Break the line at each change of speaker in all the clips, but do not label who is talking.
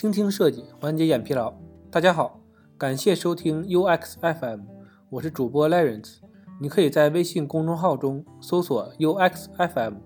倾听设计，缓解眼疲劳。大家好，感谢收听 UX FM，我是主播 Lawrence。你可以在微信公众号中搜索 UX FM，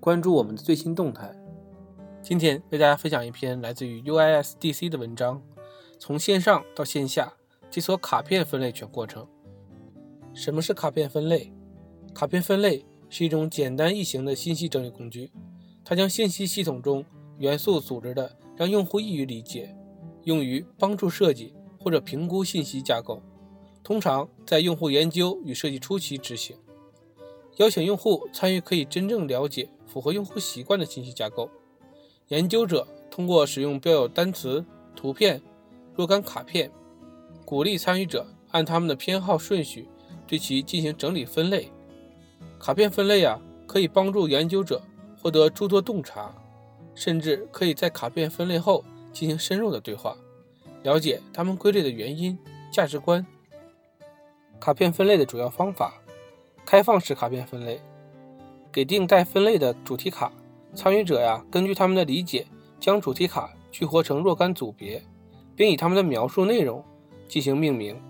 关注我们的最新动态。今天为大家分享一篇来自于 UISDC 的文章，从线上到线下解锁卡片分类全过程。什么是卡片分类？卡片分类是一种简单易行的信息整理工具，它将信息系统中元素组织的让用户易于理解，用于帮助设计或者评估信息架构。通常在用户研究与设计初期执行，邀请用户参与可以真正了解符合用户习惯的信息架构。研究者通过使用标有单词、图片、若干卡片，鼓励参与者按他们的偏好顺序对其进行整理分类。卡片分类啊，可以帮助研究者获得诸多洞察，甚至可以在卡片分类后进行深入的对话，了解他们归类的原因、价值观。卡片分类的主要方法：开放式卡片分类，给定待分类的主题卡，参与者呀根据他们的理解，将主题卡聚合成若干组别，并以他们的描述内容进行命名。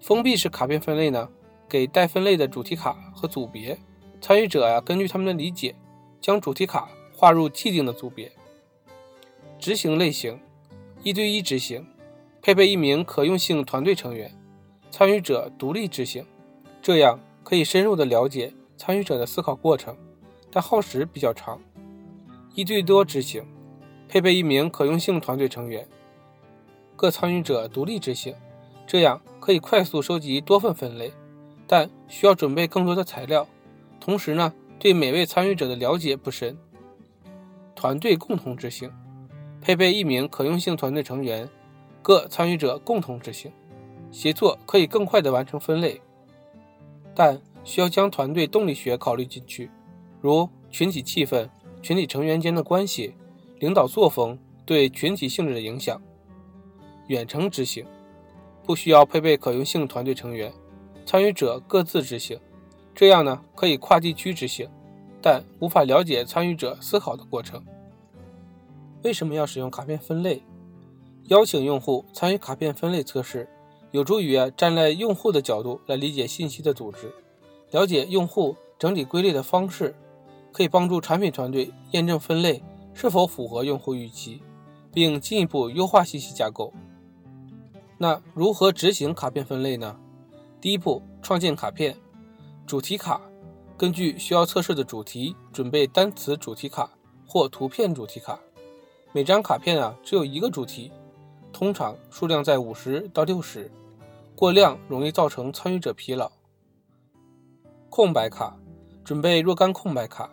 封闭式卡片分类呢，给待分类的主题卡和组别，参与者呀根据他们的理解，将主题卡划入既定的组别。执行类型：一对一执行，配备一名可用性团队成员。参与者独立执行，这样可以深入的了解参与者的思考过程，但耗时比较长。一对多执行，配备一名可用性团队成员，各参与者独立执行，这样可以快速收集多份分类，但需要准备更多的材料，同时呢，对每位参与者的了解不深。团队共同执行，配备一名可用性团队成员，各参与者共同执行。协作可以更快地完成分类，但需要将团队动力学考虑进去，如群体气氛、群体成员间的关系、领导作风对群体性质的影响。远程执行不需要配备可用性团队成员，参与者各自执行，这样呢可以跨地区执行，但无法了解参与者思考的过程。为什么要使用卡片分类？邀请用户参与卡片分类测试。有助于站在用户的角度来理解信息的组织，了解用户整理归类的方式，可以帮助产品团队验证分类是否符合用户预期，并进一步优化信息架构。那如何执行卡片分类呢？第一步，创建卡片主题卡，根据需要测试的主题准备单词主题卡或图片主题卡。每张卡片啊只有一个主题，通常数量在五十到六十。过量容易造成参与者疲劳。空白卡，准备若干空白卡，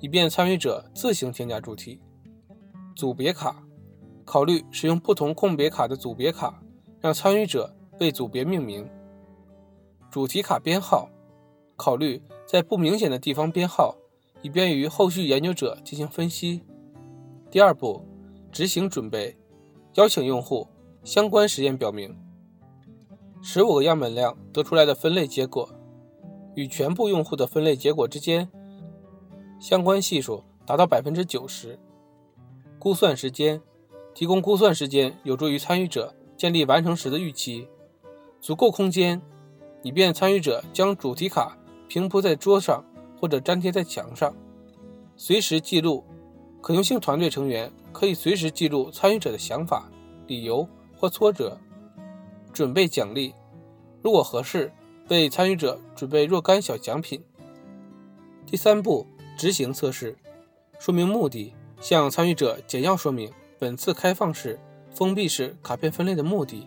以便参与者自行添加主题。组别卡，考虑使用不同空别卡的组别卡，让参与者为组别命名。主题卡编号，考虑在不明显的地方编号，以便于后续研究者进行分析。第二步，执行准备，邀请用户。相关实验表明。十五个样本量得出来的分类结果，与全部用户的分类结果之间相关系数达到百分之九十。估算时间，提供估算时间有助于参与者建立完成时的预期。足够空间，以便参与者将主题卡平铺在桌上或者粘贴在墙上。随时记录，可用性团队成员可以随时记录参与者的想法、理由或挫折。准备奖励，如果合适，为参与者准备若干小奖品。第三步，执行测试，说明目的，向参与者简要说明本次开放式、封闭式卡片分类的目的。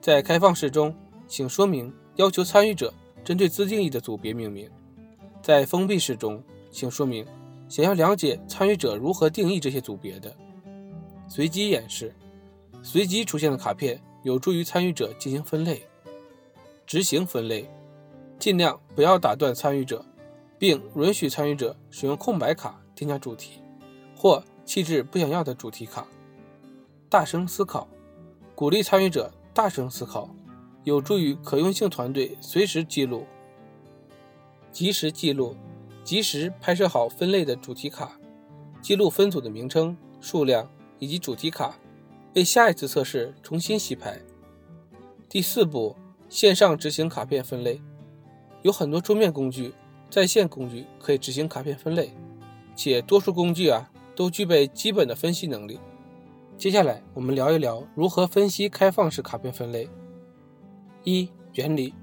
在开放式中，请说明要求参与者针对自定义的组别命名；在封闭式中，请说明想要了解参与者如何定义这些组别的。随机演示，随机出现的卡片。有助于参与者进行分类、执行分类，尽量不要打断参与者，并允许参与者使用空白卡添加主题，或弃置不想要的主题卡。大声思考，鼓励参与者大声思考，有助于可用性团队随时记录、及时记录、及时拍摄好分类的主题卡，记录分组的名称、数量以及主题卡。为下一次测试重新洗牌。第四步，线上执行卡片分类。有很多桌面工具、在线工具可以执行卡片分类，且多数工具啊都具备基本的分析能力。接下来我们聊一聊如何分析开放式卡片分类。一、原理：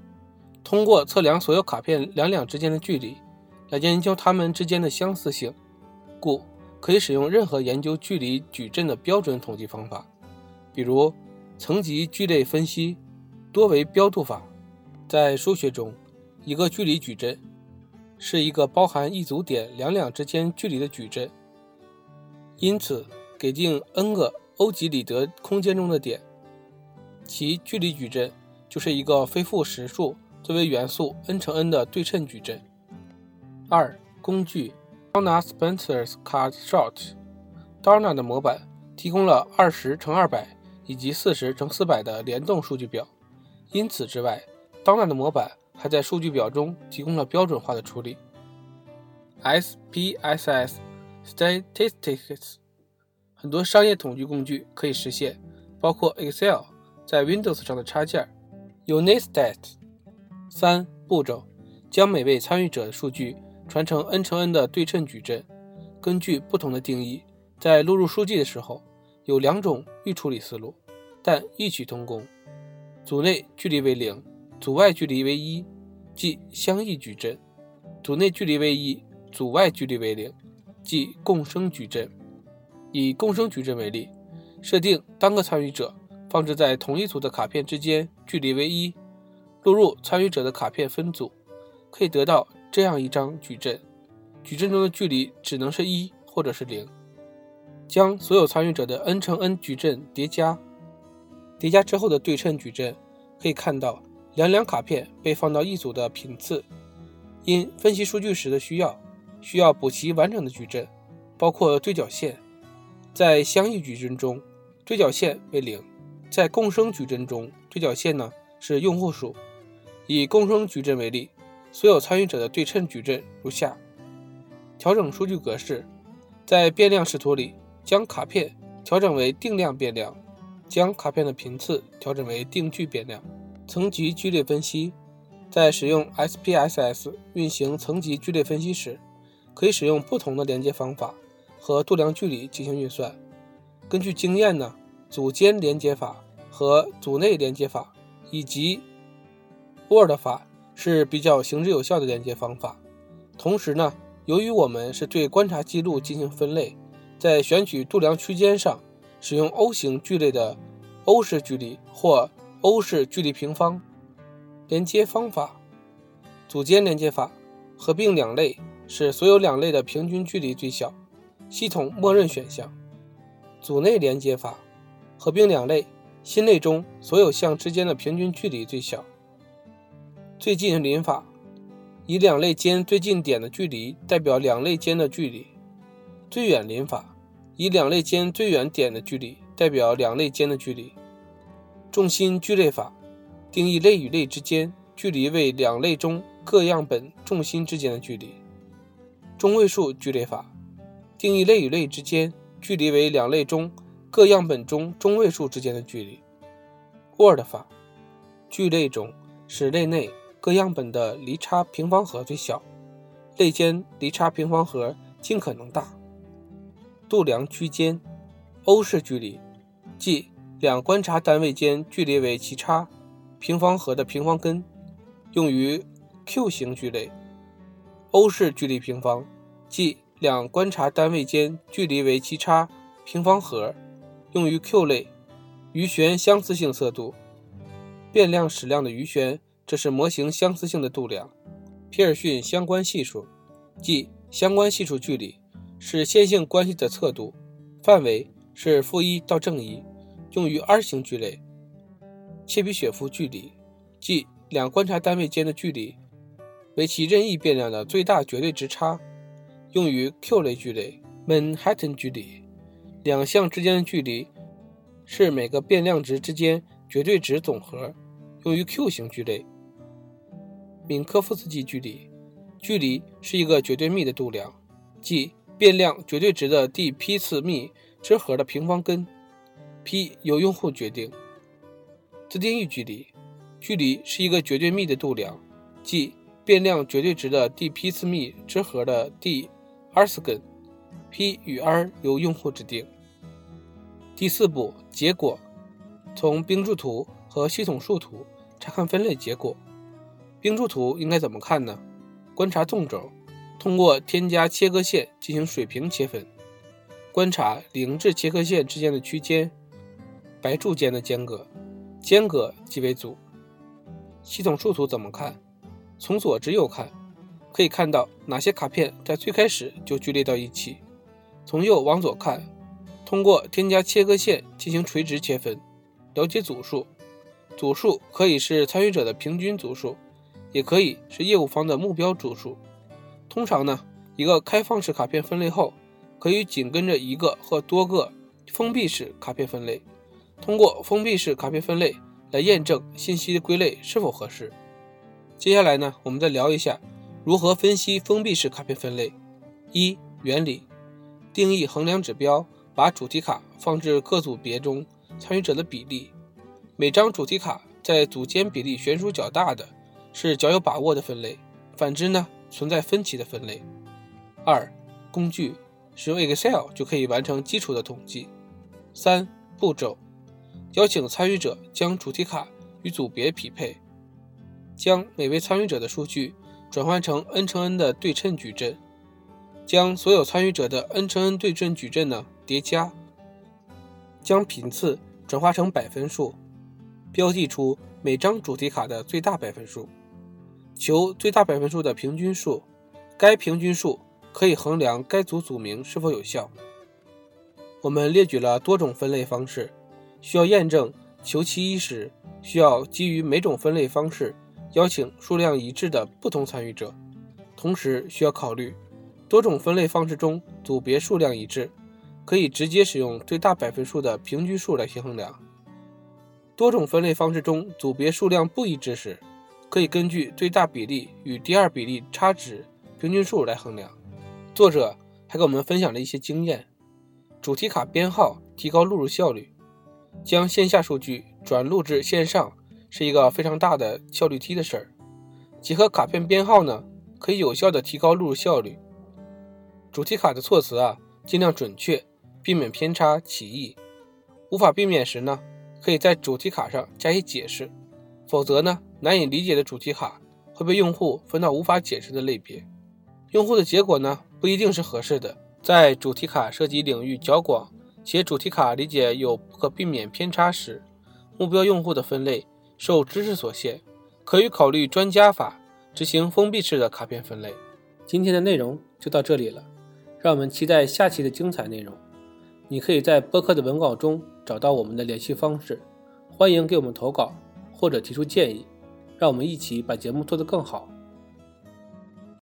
通过测量所有卡片两两之间的距离，来研究它们之间的相似性，故可以使用任何研究距离矩阵的标准统计方法，比如层级聚类分析、多维标度法。在数学中，一个距离矩阵是一个包含一组点两两之间距离的矩阵，因此给定 n 个欧几里得空间中的点，其距离矩阵就是一个非负实数作为元素 n 乘 n 的对称矩阵。二、工具 Dona Spencer's Card Short。Dona 的模板提供了二十乘二百以及四十乘四百的联动数据表，因此之外，Donna 的模板。还在数据表中提供了标准化的处理。SPSS Statistics 很多商业统计工具可以实现，包括 Excel 在 Windows 上的插件。Unistat 三步骤将每位参与者的数据传承 n 乘 n 的对称矩阵。根据不同的定义，在录入数据的时候有两种预处理思路，但异曲同工。组内距离为零。组外距离为一，即相异矩阵；组内距离为一，组外距离为零，即共生矩阵。以共生矩阵为例，设定单个参与者放置在同一组的卡片之间距离为一，录入参与者的卡片分组，可以得到这样一张矩阵。矩阵中的距离只能是一或者是零。将所有参与者的 n 乘 n 矩阵叠加，叠加之后的对称矩阵，可以看到。两两卡片被放到一组的频次，因分析数据时的需要，需要补齐完整的矩阵，包括对角线。在相异矩阵中，对角线为零；在共生矩阵中，对角线呢是用户数。以共生矩阵为例，所有参与者的对称矩阵如下：调整数据格式，在变量视图里将卡片调整为定量变量，将卡片的频次调整为定距变量。层级聚类分析，在使用 SPSS 运行层级聚类分析时，可以使用不同的连接方法和度量距离进行运算。根据经验呢，组间连接法和组内连接法以及 Word 法是比较行之有效的连接方法。同时呢，由于我们是对观察记录进行分类，在选取度量区间上，使用 O 型聚类的欧式距离或欧式距离平方连接方法，组间连接法合并两类，使所有两类的平均距离最小。系统默认选项。组内连接法合并两类，新类中所有项之间的平均距离最小。最近邻法以两类间最近点的距离代表两类间的距离。最远邻法以两类间最远点的距离代表两类间的距离。重心聚类法定义类与类之间距离为两类中各样本重心之间的距离。中位数聚类法定义类与类之间距离为两类中各样本中中位数之间的距离。Word 法聚类中使类内各样本的离差平方和最小，类间离差平方和尽可能大。度量区间欧式距离即。两观察单位间距离为其差平方和的平方根，用于 Q 型聚类。欧式距离平方，即两观察单位间距离为其差平方和，用于 Q 类。余弦相似性色度，变量矢量的余弦，这是模型相似性的度量。皮尔逊相关系数，即相关系数距离，是线性关系的测度，范围是负一到正一。用于 R 型聚类，切比雪夫距离，即两观察单位间的距离为其任意变量的最大绝对值差。用于 Q 类聚类，Manhattan 距离，两项之间的距离是每个变量值之间绝对值总和。用于 Q 型聚类，敏科夫斯基距离，距离是一个绝对幂的度量，即变量绝对值的第批次幂之和的平方根。P 由用户决定。自定义距离，距离是一个绝对幂的度量，即变量绝对值的第批次幂之和的第 r 次根。P 与 r 由用户指定。第四步，结果，从冰柱图和系统树图查看分类结果。冰柱图应该怎么看呢？观察纵轴，通过添加切割线进行水平切分，观察零至切割线之间的区间，白柱间的间隔，间隔即为组。系统树图怎么看？从左至右看，可以看到哪些卡片在最开始就聚列到一起。从右往左看，通过添加切割线进行垂直切分，了解组数。组数可以是参与者的平均组数，也可以是业务方的目标组数。通常呢，一个开放式卡片分类后，可以紧跟着一个或多个封闭式卡片分类。通过封闭式卡片分类来验证信息的归类是否合适。接下来呢，我们再聊一下如何分析封闭式卡片分类。一、原理。定义衡量指标，把主题卡放置各组别中参与者的比例。每张主题卡在组间比例悬殊较大的，是较有把握的分类；反之呢，存在分歧的分类。二、工具使用 Excel 就可以完成基础的统计。三、步骤邀请参与者将主题卡与组别匹配，将每位参与者的数据转换成 n 乘 n 的对称矩阵。将所有参与者的 n 乘 n 对称矩阵呢叠加，将频次转化成百分数，标记出每张主题卡的最大百分数，求最大百分数的平均数，该平均数可以衡量该组组名是否有效。我们列举了多种分类方式，需要验证求其一时，需要基于每种分类方式邀请数量一致的不同参与者，同时需要考虑。多种分类方式中，组别数量一致，可以直接使用最大百分数的平均数来衡量；多种分类方式中，组别数量不一致时，可以根据最大比例与第二比例差值平均数来衡量。作者还给我们分享了一些经验：主题卡编号提高录入效率，将线下数据转录至线上是一个非常大的效率梯的事儿。结合卡片编号呢，可以有效的提高录入效率。主题卡的措辞啊，尽量准确，避免偏差歧义。无法避免时呢，可以在主题卡上加以解释，否则呢，难以理解的主题卡会被用户分到无法解释的类别。用户的结果呢，不一定是合适的。在主题卡涉及领域较广，且主题卡理解有不可避免偏差时，目标用户的分类受知识所限，可以考虑专家法，执行封闭式的卡片分类。今天的内容就到这里了。让我们期待下期的精彩内容。你可以在播客的文稿中找到我们的联系方式，欢迎给我们投稿或者提出建议，让我们一起把节目做得更好。